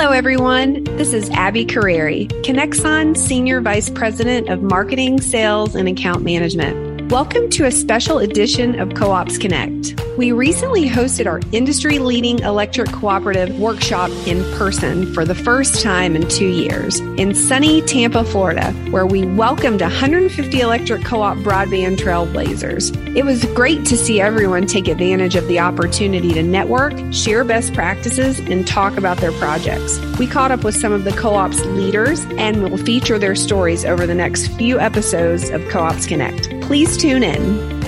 Hello, everyone. This is Abby Carreri, Conexon Senior Vice President of Marketing, Sales, and Account Management. Welcome to a special edition of Co ops Connect. We recently hosted our industry leading electric cooperative workshop in person for the first time in two years in sunny Tampa, Florida, where we welcomed 150 electric co op broadband trailblazers. It was great to see everyone take advantage of the opportunity to network, share best practices, and talk about their projects. We caught up with some of the co op's leaders and will feature their stories over the next few episodes of Co ops Connect. Please tune in.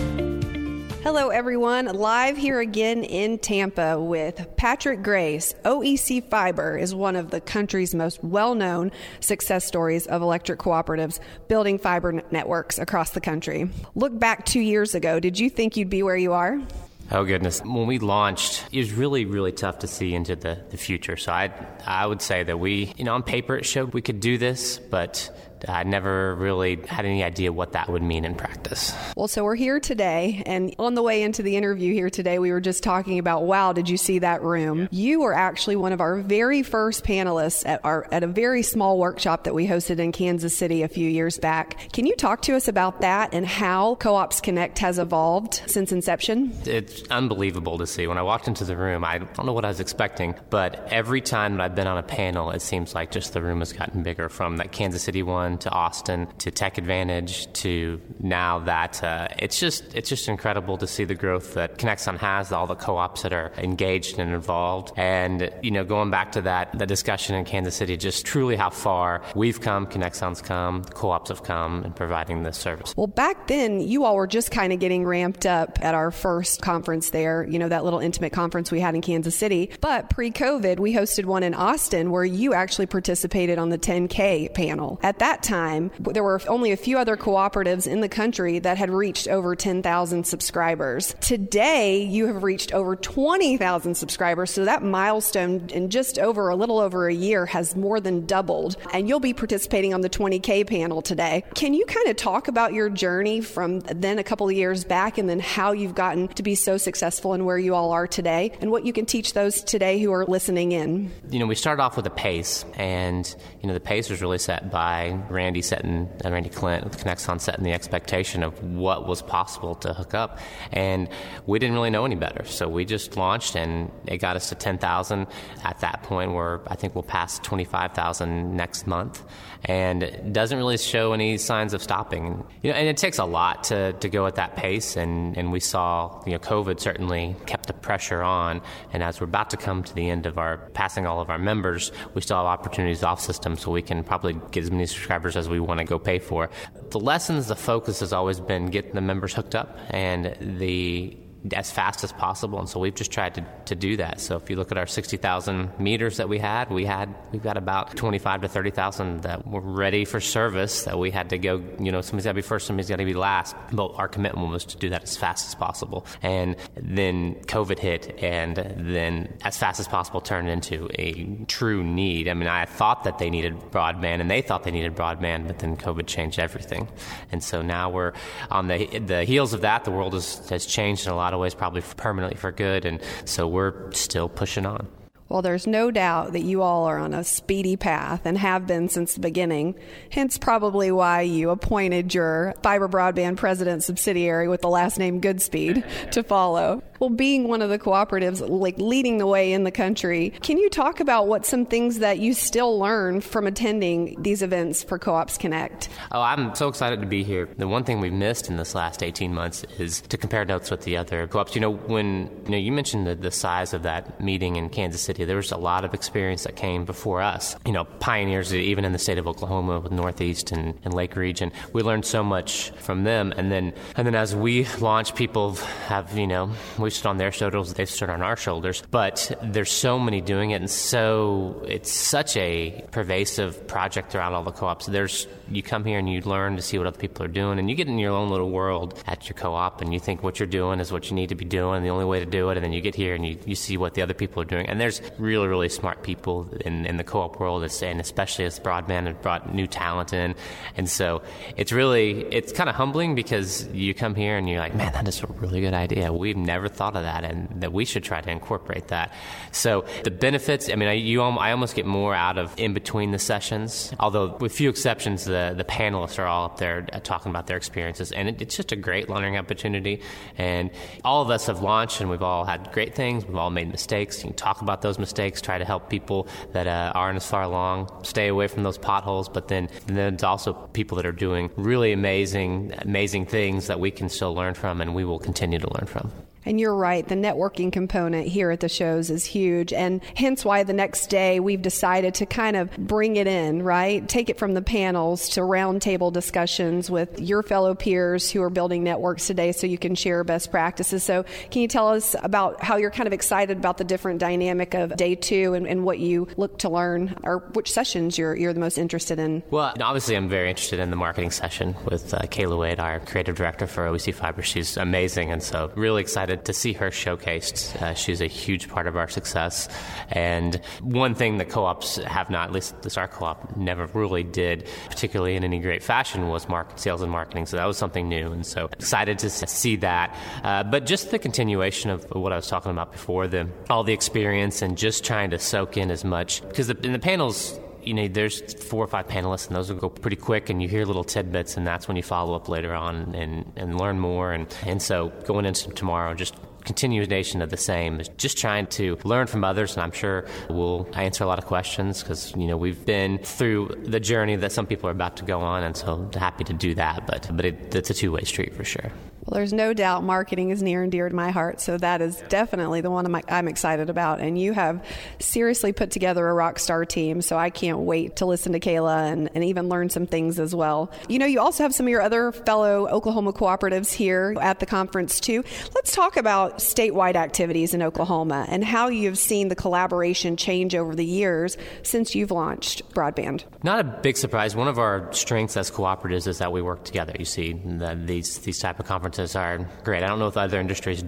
Hello, everyone. Live here again in Tampa with Patrick Grace. OEC Fiber is one of the country's most well known success stories of electric cooperatives building fiber networks across the country. Look back two years ago. Did you think you'd be where you are? Oh goodness! When we launched, it was really, really tough to see into the, the future. So I, I would say that we, you know, on paper it showed we could do this, but I never really had any idea what that would mean in practice. Well, so we're here today, and on the way into the interview here today, we were just talking about wow, did you see that room? Yeah. You were actually one of our very first panelists at our at a very small workshop that we hosted in Kansas City a few years back. Can you talk to us about that and how Co-ops Connect has evolved since inception? It's unbelievable to see. When I walked into the room, I don't know what I was expecting, but every time that I've been on a panel, it seems like just the room has gotten bigger from that Kansas City one to Austin to Tech Advantage to now that uh, it's just it's just incredible to see the growth that Conexon has, all the co-ops that are engaged and involved, and you know going back to that the discussion in Kansas City, just truly how far we've come, Conexon's come, the co-ops have come in providing this service. Well, back then you all were just kind of getting ramped up at our first conference there, you know that little intimate conference we had in Kansas City, but pre-COVID we hosted one in Austin where you actually participated on the 10K panel. At that time, there were only a few other cooperatives in the country that had reached over 10,000 subscribers. Today, you have reached over 20,000 subscribers. So that milestone in just over a little over a year has more than doubled. And you'll be participating on the 20K panel today. Can you kind of talk about your journey from then a couple of years back and then how you've gotten to be so successful and where you all are today and what you can teach those today who are listening in? You know, we started off with a pace, and, you know, the pace was really set by Randy setting, uh, Randy Klindt with Conexon setting the expectation of what was possible to hook up. And we didn't really know any better. So we just launched and it got us to 10,000. At that point, we're, I think we'll pass 25,000 next month. And it doesn't really show any signs of stopping. You know, and it takes a lot to, to go at that pace. And, and we saw, you know, COVID certainly kept the pressure on. And as we're about to come to the end of our passing all of our members, we still have opportunities off system so we can probably get as many subscribers as we want to go pay for. The lessons, the focus has always been getting the members hooked up and the as fast as possible. And so we've just tried to, to do that. So if you look at our 60,000 meters that we had, we had, we've got about 25 to 30,000 that were ready for service that we had to go, you know, somebody's got to be first, somebody's got to be last. But our commitment was to do that as fast as possible. And then COVID hit and then as fast as possible turned into a true need. I mean, I thought that they needed broadband and they thought they needed broadband, but then COVID changed everything. And so now we're on the, the heels of that. The world has, has changed in a lot lot of ways, probably permanently for good. And so we're still pushing on. Well, there's no doubt that you all are on a speedy path and have been since the beginning, hence, probably why you appointed your fiber broadband president subsidiary with the last name Goodspeed to follow. Well, being one of the cooperatives, like leading the way in the country, can you talk about what some things that you still learn from attending these events for Co ops Connect? Oh, I'm so excited to be here. The one thing we've missed in this last 18 months is to compare notes with the other co ops. You know, when you, know, you mentioned the, the size of that meeting in Kansas City, there was a lot of experience that came before us. You know, pioneers even in the state of Oklahoma with Northeast and, and Lake Region. We learned so much from them. And then, and then as we launch, people have, you know, we stood on their shoulders, they've stood on our shoulders. But there's so many doing it, and so it's such a pervasive project throughout all the co-ops. There's you come here and you learn to see what other people are doing, and you get in your own little world at your co-op, and you think what you're doing is what you need to be doing, the only way to do it. And then you get here and you, you see what the other people are doing, and there's really really smart people in, in the co-op world, and especially as broadband has brought new talent in, and so it's really it's kind of humbling because you come here and you're like, man, that is a really good idea. We've never thought thought of that, and that we should try to incorporate that. So the benefits, I mean, I, you, I almost get more out of in between the sessions, although with few exceptions, the, the panelists are all up there uh, talking about their experiences, and it, it's just a great learning opportunity. And all of us have launched, and we've all had great things. We've all made mistakes. You can talk about those mistakes, try to help people that uh, aren't as far along, stay away from those potholes. But then, then there's also people that are doing really amazing, amazing things that we can still learn from, and we will continue to learn from. And you're right, the networking component here at the shows is huge. And hence why the next day we've decided to kind of bring it in, right? Take it from the panels to roundtable discussions with your fellow peers who are building networks today so you can share best practices. So, can you tell us about how you're kind of excited about the different dynamic of day two and, and what you look to learn or which sessions you're, you're the most interested in? Well, obviously, I'm very interested in the marketing session with uh, Kayla Wade, our creative director for OEC Fiber. She's amazing. And so, really excited excited to see her showcased. Uh, she's a huge part of our success. And one thing that co ops have not, at least this our co op never really did, particularly in any great fashion, was market sales and marketing. So that was something new. And so excited to see that. Uh, but just the continuation of what I was talking about before, the, all the experience and just trying to soak in as much. Because in the panels, you know, there's four or five panelists, and those will go pretty quick, and you hear little tidbits, and that's when you follow up later on and, and learn more. And, and so going into tomorrow, just continuation of the same is just trying to learn from others and i'm sure we'll answer a lot of questions because you know we've been through the journey that some people are about to go on and so happy to do that but but it, it's a two-way street for sure well, there's no doubt marketing is near and dear to my heart, so that is definitely the one I'm excited about. And you have seriously put together a rock star team, so I can't wait to listen to Kayla and, and even learn some things as well. You know, you also have some of your other fellow Oklahoma cooperatives here at the conference, too. Let's talk about statewide activities in Oklahoma and how you've seen the collaboration change over the years since you've launched broadband. Not a big surprise. One of our strengths as cooperatives is that we work together. You see, these, these type of conferences are great. I don't know if other industries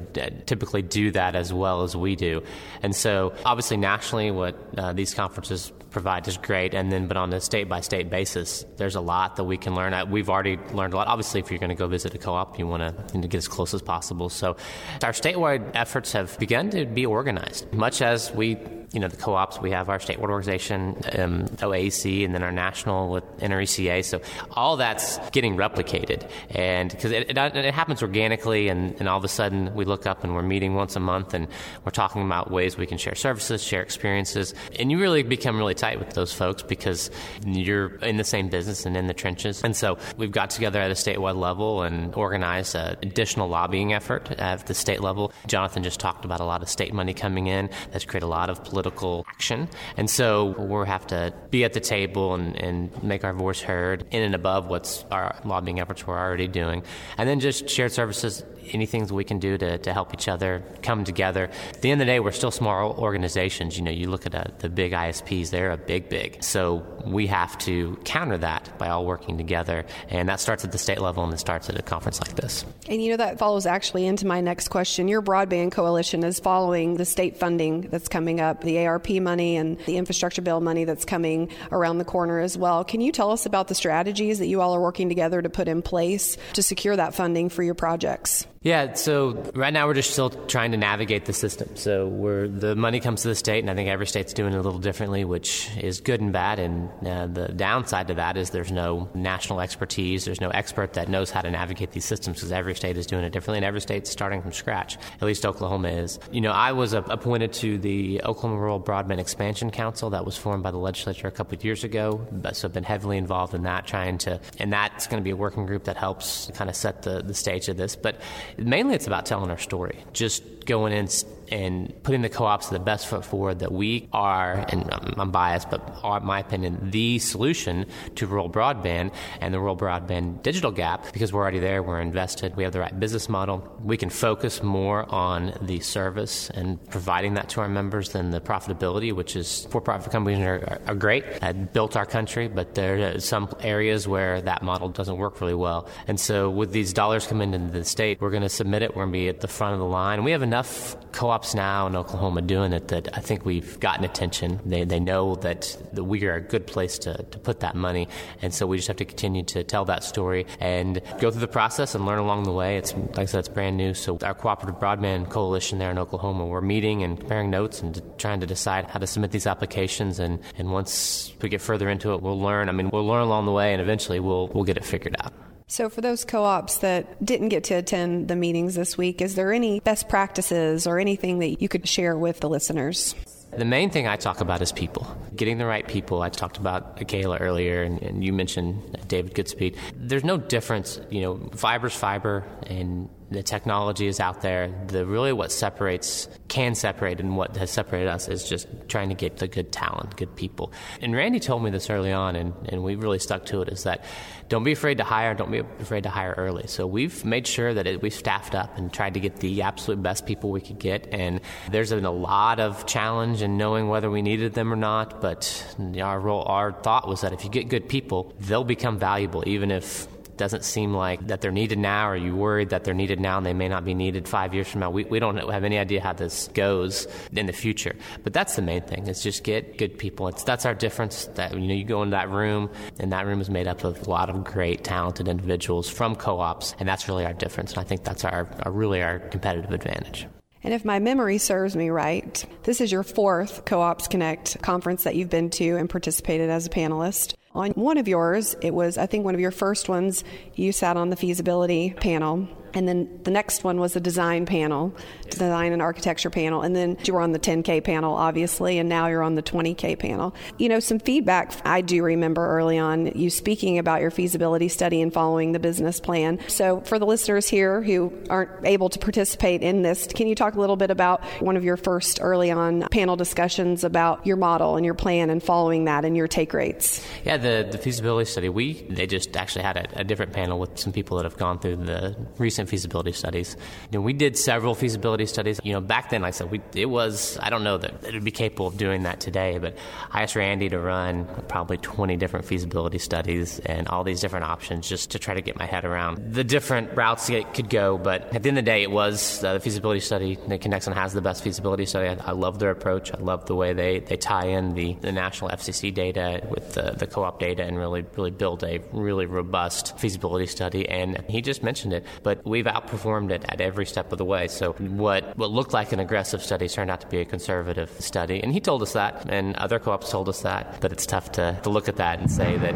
typically do that as well as we do. And so, obviously, nationally, what uh, these conferences provide is great. And then, but on a state by state basis, there's a lot that we can learn. We've already learned a lot. Obviously, if you're going to go visit a co op, you want to get as close as possible. So, our statewide efforts have begun to be organized, much as we you know the co-ops. We have our statewide organization, um, OAC, and then our national with NRECA. So all that's getting replicated, and because it, it, it, happens organically, and, and all of a sudden we look up and we're meeting once a month, and we're talking about ways we can share services, share experiences, and you really become really tight with those folks because you're in the same business and in the trenches. And so we've got together at a statewide level and organized an additional lobbying effort at the state level. Jonathan just talked about a lot of state money coming in that's created a lot of political action. And so we'll have to be at the table and, and make our voice heard in and above what's our lobbying efforts we're already doing. And then just shared services anything we can do to, to help each other come together. At the end of the day, we're still small organizations. You know, you look at a, the big ISPs, they're a big, big. So we have to counter that by all working together. And that starts at the state level and it starts at a conference like this. And you know, that follows actually into my next question. Your broadband coalition is following the state funding that's coming up, the ARP money and the infrastructure bill money that's coming around the corner as well. Can you tell us about the strategies that you all are working together to put in place to secure that funding for your projects? Yeah, so right now we're just still trying to navigate the system. So we're, the money comes to the state, and I think every state's doing it a little differently, which is good and bad. And uh, the downside to that is there's no national expertise, there's no expert that knows how to navigate these systems because every state is doing it differently, and every state's starting from scratch. At least Oklahoma is. You know, I was appointed to the Oklahoma Rural Broadband Expansion Council that was formed by the legislature a couple of years ago. So I've been heavily involved in that, trying to, and that's going to be a working group that helps kind of set the, the stage of this. But mainly it's about telling our story. Just going in and putting the co-ops the best foot forward that we are, and I'm biased, but are, in my opinion, the solution to rural broadband and the rural broadband digital gap because we're already there, we're invested, we have the right business model. We can focus more on the service and providing that to our members than the profitability, which is for-profit companies are, are great, have built our country, but there are some areas where that model doesn't work really well. And so with these dollars coming into the state, we're going to submit it, we're going to be at the front of the line. We have enough co co-ops now in Oklahoma doing it that I think we've gotten attention. They, they know that, we are a good place to, to put that money. And so we just have to continue to tell that story and go through the process and learn along the way. It's, like I said, it's brand new. So our Cooperative Broadband Coalition there in Oklahoma, we're meeting and comparing notes and trying to decide how to submit these applications. And, and once we get further into it, we'll learn. I mean, we'll learn along the way and eventually we'll, we'll get it figured out. So, for those co ops that didn't get to attend the meetings this week, is there any best practices or anything that you could share with the listeners? The main thing I talk about is people, getting the right people. I talked about Kayla earlier, and, and you mentioned David Goodspeed. There's no difference, you know, fiber's fiber, and the technology is out there. The really what separates can separate and what has separated us is just trying to get the good talent, good people. And Randy told me this early on, and, and we really stuck to it. Is that don't be afraid to hire, don't be afraid to hire early. So we've made sure that it, we've staffed up and tried to get the absolute best people we could get. And there's been a lot of challenge in knowing whether we needed them or not. But our role, our thought was that if you get good people, they'll become valuable, even if it doesn't seem like that they're needed now, or you worried that they're needed now and they may not be needed five years from now. We, we don't have any idea how this goes in the future. But that's the main thing. Is just get good people. It's that's our difference. That you know, you go into that room, and that room is made up of a lot of great, talented individuals from co-ops, and that's really our difference. And I think that's our, our really our competitive advantage. And if my memory serves me right, this is your fourth Co ops Connect conference that you've been to and participated as a panelist. On one of yours, it was, I think, one of your first ones, you sat on the feasibility panel. And then the next one was the design panel, design and architecture panel. And then you were on the 10K panel, obviously, and now you're on the 20K panel. You know, some feedback I do remember early on you speaking about your feasibility study and following the business plan. So, for the listeners here who aren't able to participate in this, can you talk a little bit about one of your first early on panel discussions about your model and your plan and following that and your take rates? Yeah, the, the feasibility study, we they just actually had a, a different panel with some people that have gone through the recent feasibility studies. We did several feasibility studies. You know, back then, like I said, we, it was I don't know that it would be capable of doing that today, but I asked Randy to run probably 20 different feasibility studies and all these different options just to try to get my head around the different routes it could go. But at the end of the day, it was uh, the feasibility study. Conexon has the best feasibility study. I, I love their approach. I love the way they, they tie in the, the national FCC data with the, the co-op data and really really build a really robust feasibility study. And he just mentioned it, but we've outperformed it at every step of the way. So what what looked like an aggressive study turned out to be a conservative study, and he told us that, and other co-ops told us that. But it's tough to, to look at that and say that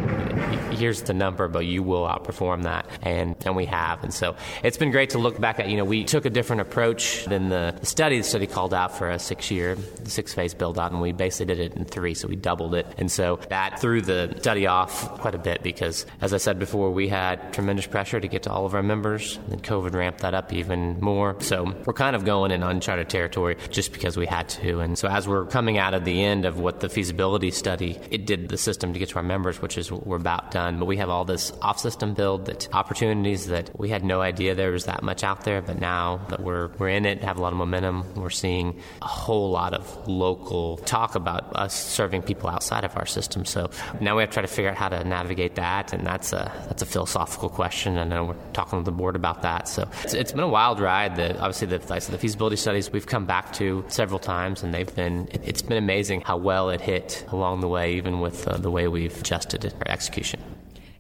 here's the number, but you will outperform that, and and we have. And so it's been great to look back at. You know, we took a different approach than the study. The study called out for a six-year, six-phase build-out, and we basically did it in three, so we doubled it. And so that threw the study off quite a bit because, as I said before, we had tremendous pressure to get to all of our members, and COVID ramped that up even more. So we're kind of going in uncharted territory just because we had to. And so as we're coming out of the end of what the feasibility study, it did the system to get to our members, which is we're about done. But we have all this off-system build that opportunities that we had no idea there was that much out there. But now that we're we're in it, have a lot of momentum. We're seeing a whole lot of local talk about us serving people outside of our system. So now we have to try to figure out how to navigate that, and that's a that's a philosophical question. I know we're talking to the board about that. So it's, it's been a wild ride. The, obviously, the, like the feasibility studies we've come back to several times, and they've been it, has been amazing how well it hit along the way, even with uh, the way we've adjusted our execution.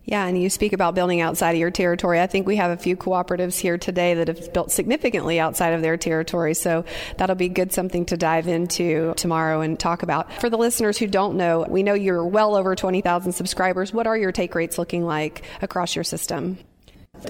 Yeah, and you speak about building outside of your territory. I think we have a few cooperatives here today that have built significantly outside of their territory. So that'll be good something to dive into tomorrow and talk about. For the listeners who don't know, we know you're well over 20,000 subscribers. What are your take rates looking like across your system?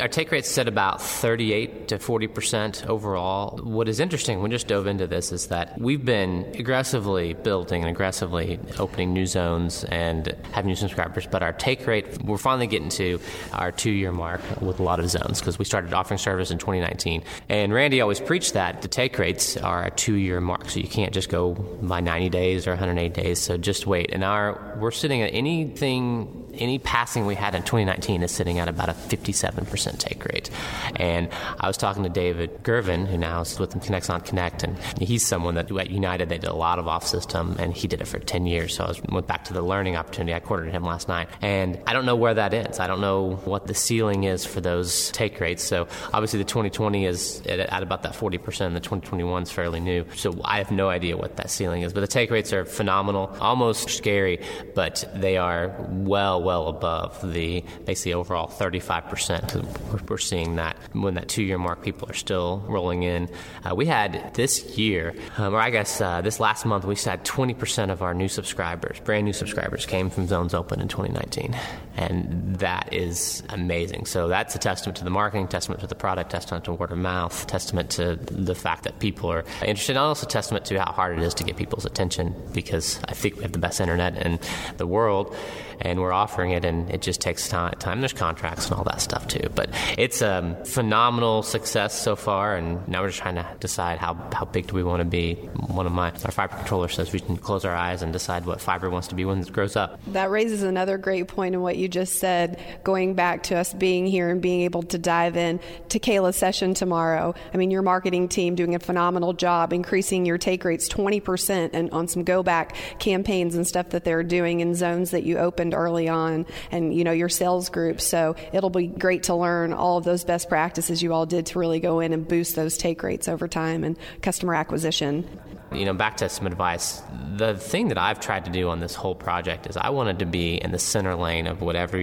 Our take rate's at about 38 to 40 percent overall. What is interesting, we just dove into this, is that we've been aggressively building and aggressively opening new zones and having new subscribers, but our take rate, we're finally getting to our two year mark with a lot of zones because we started offering service in 2019. And Randy always preached that the take rates are a two year mark, so you can't just go by 90 days or 108 days, so just wait. And our we're sitting at anything, any passing we had in 2019 is sitting at about a 57 percent take rate. And I was talking to David Gervin, who now is with Conexon Connect, and he's someone that at United they did a lot of off system, and he did it for 10 years. So I was, went back to the learning opportunity. I quartered him last night, and I don't know where that ends. I don't know what the ceiling is for those take rates. So obviously the 2020 is at, at about that 40%, and the 2021 is fairly new. So I have no idea what that ceiling is, but the take rates are phenomenal, almost scary, but they are well, well above the basically overall 35%. We're seeing that when that two year mark, people are still rolling in. Uh, we had this year, um, or I guess uh, this last month, we had 20% of our new subscribers, brand new subscribers, came from Zones Open in 2019. And that is amazing. So that's a testament to the marketing, testament to the product, testament to word of mouth, testament to the fact that people are interested, and also testament to how hard it is to get people's attention because I think we have the best internet in the world and we're offering it, and it just takes time. There's contracts and all that stuff too. But it's a um, phenomenal success so far, and now we're just trying to decide how, how big do we want to be. One of my our fiber controller says we can close our eyes and decide what fiber wants to be when it grows up. That raises another great point in what you just said, going back to us being here and being able to dive in to Kayla's session tomorrow. I mean, your marketing team doing a phenomenal job increasing your take rates 20% and on some go back campaigns and stuff that they're doing in zones that you opened early on and you know your sales group. So it'll be great to learn all of those best practices you all did to really go in and boost those take rates over time and customer acquisition you know, back to some advice. The thing that I've tried to do on this whole project is I wanted to be in the center lane of whatever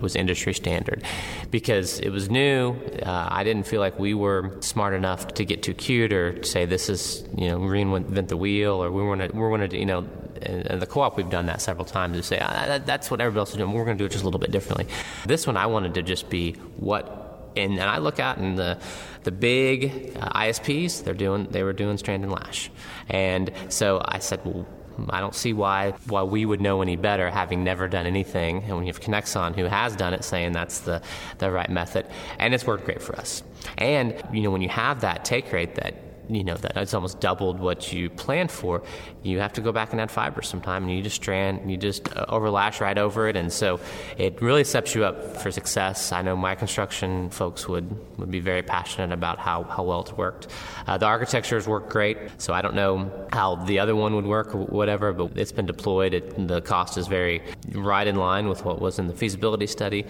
was industry standard because it was new. Uh, I didn't feel like we were smart enough to get too cute or say this is, you know, reinvent the wheel or we want to, we want to, you know, and the co-op we've done that several times to say ah, that's what everybody else is doing. We're going to do it just a little bit differently. This one I wanted to just be what and, and I look out and the the big uh, ISPs they're doing they were doing strand and lash, and so I said, well. I don't see why why we would know any better, having never done anything. And when you have Conexon, who has done it, saying that's the, the right method, and it's worked great for us. And you know, when you have that take rate that you know that it's almost doubled what you planned for you have to go back and add fiber sometime and you just strand you just uh, overlash right over it and so it really sets you up for success. I know my construction folks would would be very passionate about how, how well it's worked. Uh, the architecture has worked great so i don't know how the other one would work or whatever but it's been deployed. It, the cost is very right in line with what was in the feasibility study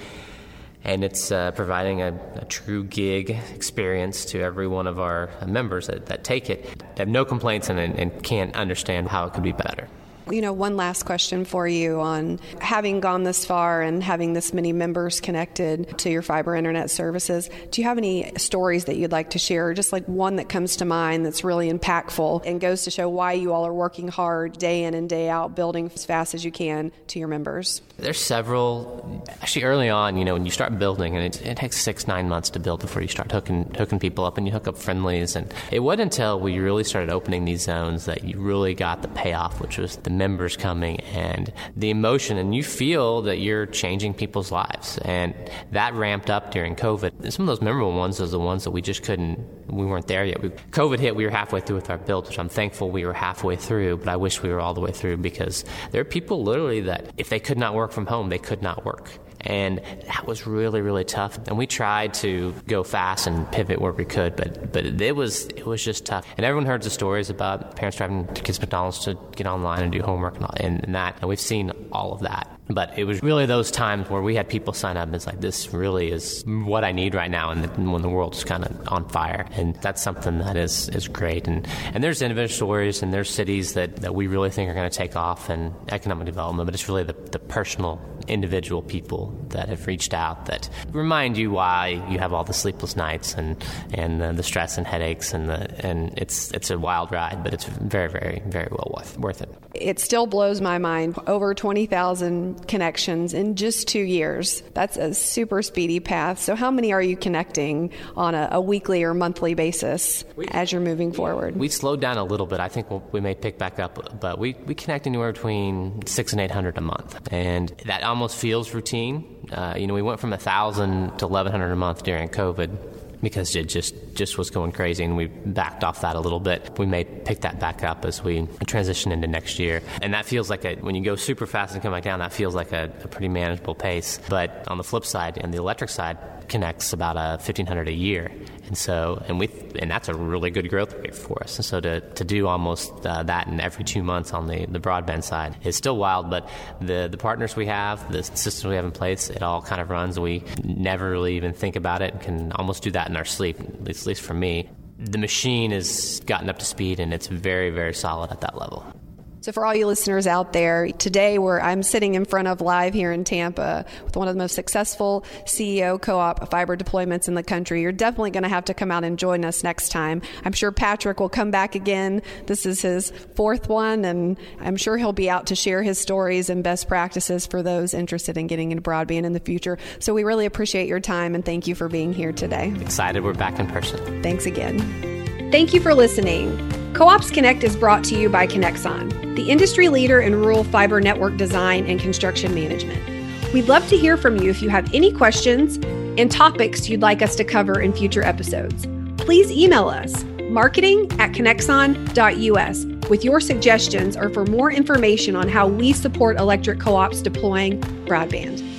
and it's uh, providing a, a, true gig experience to every one of our members that, that take it. They have no complaints and, and can't understand how it could be better. You know, one last question for you on having gone this far and having this many members connected to your fiber internet services. Do you have any stories that you'd like to share? Just like one that comes to mind that's really impactful and goes to show why you all are working hard day in and day out, building as fast as you can to your members? There's several. Actually, early on, you know, when you start building, and it, it takes six, nine months to build before you start hooking hooking people up, and you hook up friendlies. And it wasn't until we really started opening these zones that you really got the payoff, which was the members coming and the emotion, and you feel that you're changing people's lives. And that ramped up during COVID. Some of those memorable ones are the ones that we just couldn't, we weren't there yet. We, COVID hit, we were halfway through with our build, which I'm thankful we were halfway through, but I wish we were all the way through because there are people literally that if they could not work from home, they could not work and that was really really tough. And we tried to go fast and pivot where we could, but but it was it was just tough. And everyone heard the stories about parents driving to kids to McDonald's to get online and do homework and, all, and, and that, and we've seen all of that. But it was really those times where we had people sign up and it's like, this really is what I need right now and when the world's kind of on fire. And that's something that is, is great. And, and there's individual stories and there's cities that, that we really think are going to take off and economic development, but it's really the, the personal, individual people that have reached out that remind you why you have all the sleepless nights and, and the, the stress and headaches. And, the, and it's, it's a wild ride, but it's very, very, very well worth, worth it. It still blows my mind. Over 20,000 connections in just two years. That's a super speedy path. So, how many are you connecting on a, a weekly or monthly basis as you're moving forward? We slowed down a little bit. I think we'll, we may pick back up, but we, we connect anywhere between six and 800 a month. And that almost feels routine. Uh, you know, we went from 1,000 to 1,100 a month during COVID because it just just was going crazy, and we backed off that a little bit. We may pick that back up as we transition into next year, and that feels like a when you go super fast and come back down, that feels like a, a pretty manageable pace. But on the flip side, and the electric side, connects about a 1500 a year. And so, and we, and that's a really good growth rate for us. And so to, to do almost uh, that in every two months on the, the broadband side is still wild, but the, the partners we have, the systems we have in place, it all kind of runs. We never really even think about it and can almost do that in our sleep, at least, at least for me. The machine has gotten up to speed and it's very, very solid at that level. So, for all you listeners out there, today where I'm sitting in front of live here in Tampa with one of the most successful CEO co op fiber deployments in the country. You're definitely going to have to come out and join us next time. I'm sure Patrick will come back again. This is his fourth one, and I'm sure he'll be out to share his stories and best practices for those interested in getting into broadband in the future. So, we really appreciate your time and thank you for being here today. Excited we're back in person. Thanks again. Thank you for listening. Co-ops Connect is brought to you by Conexon, the industry leader in rural fiber network design and construction management. We'd love to hear from you if you have any questions and topics you'd like us to cover in future episodes. Please email us marketing at conexon.us with your suggestions or for more information on how we support electric co ops deploying broadband.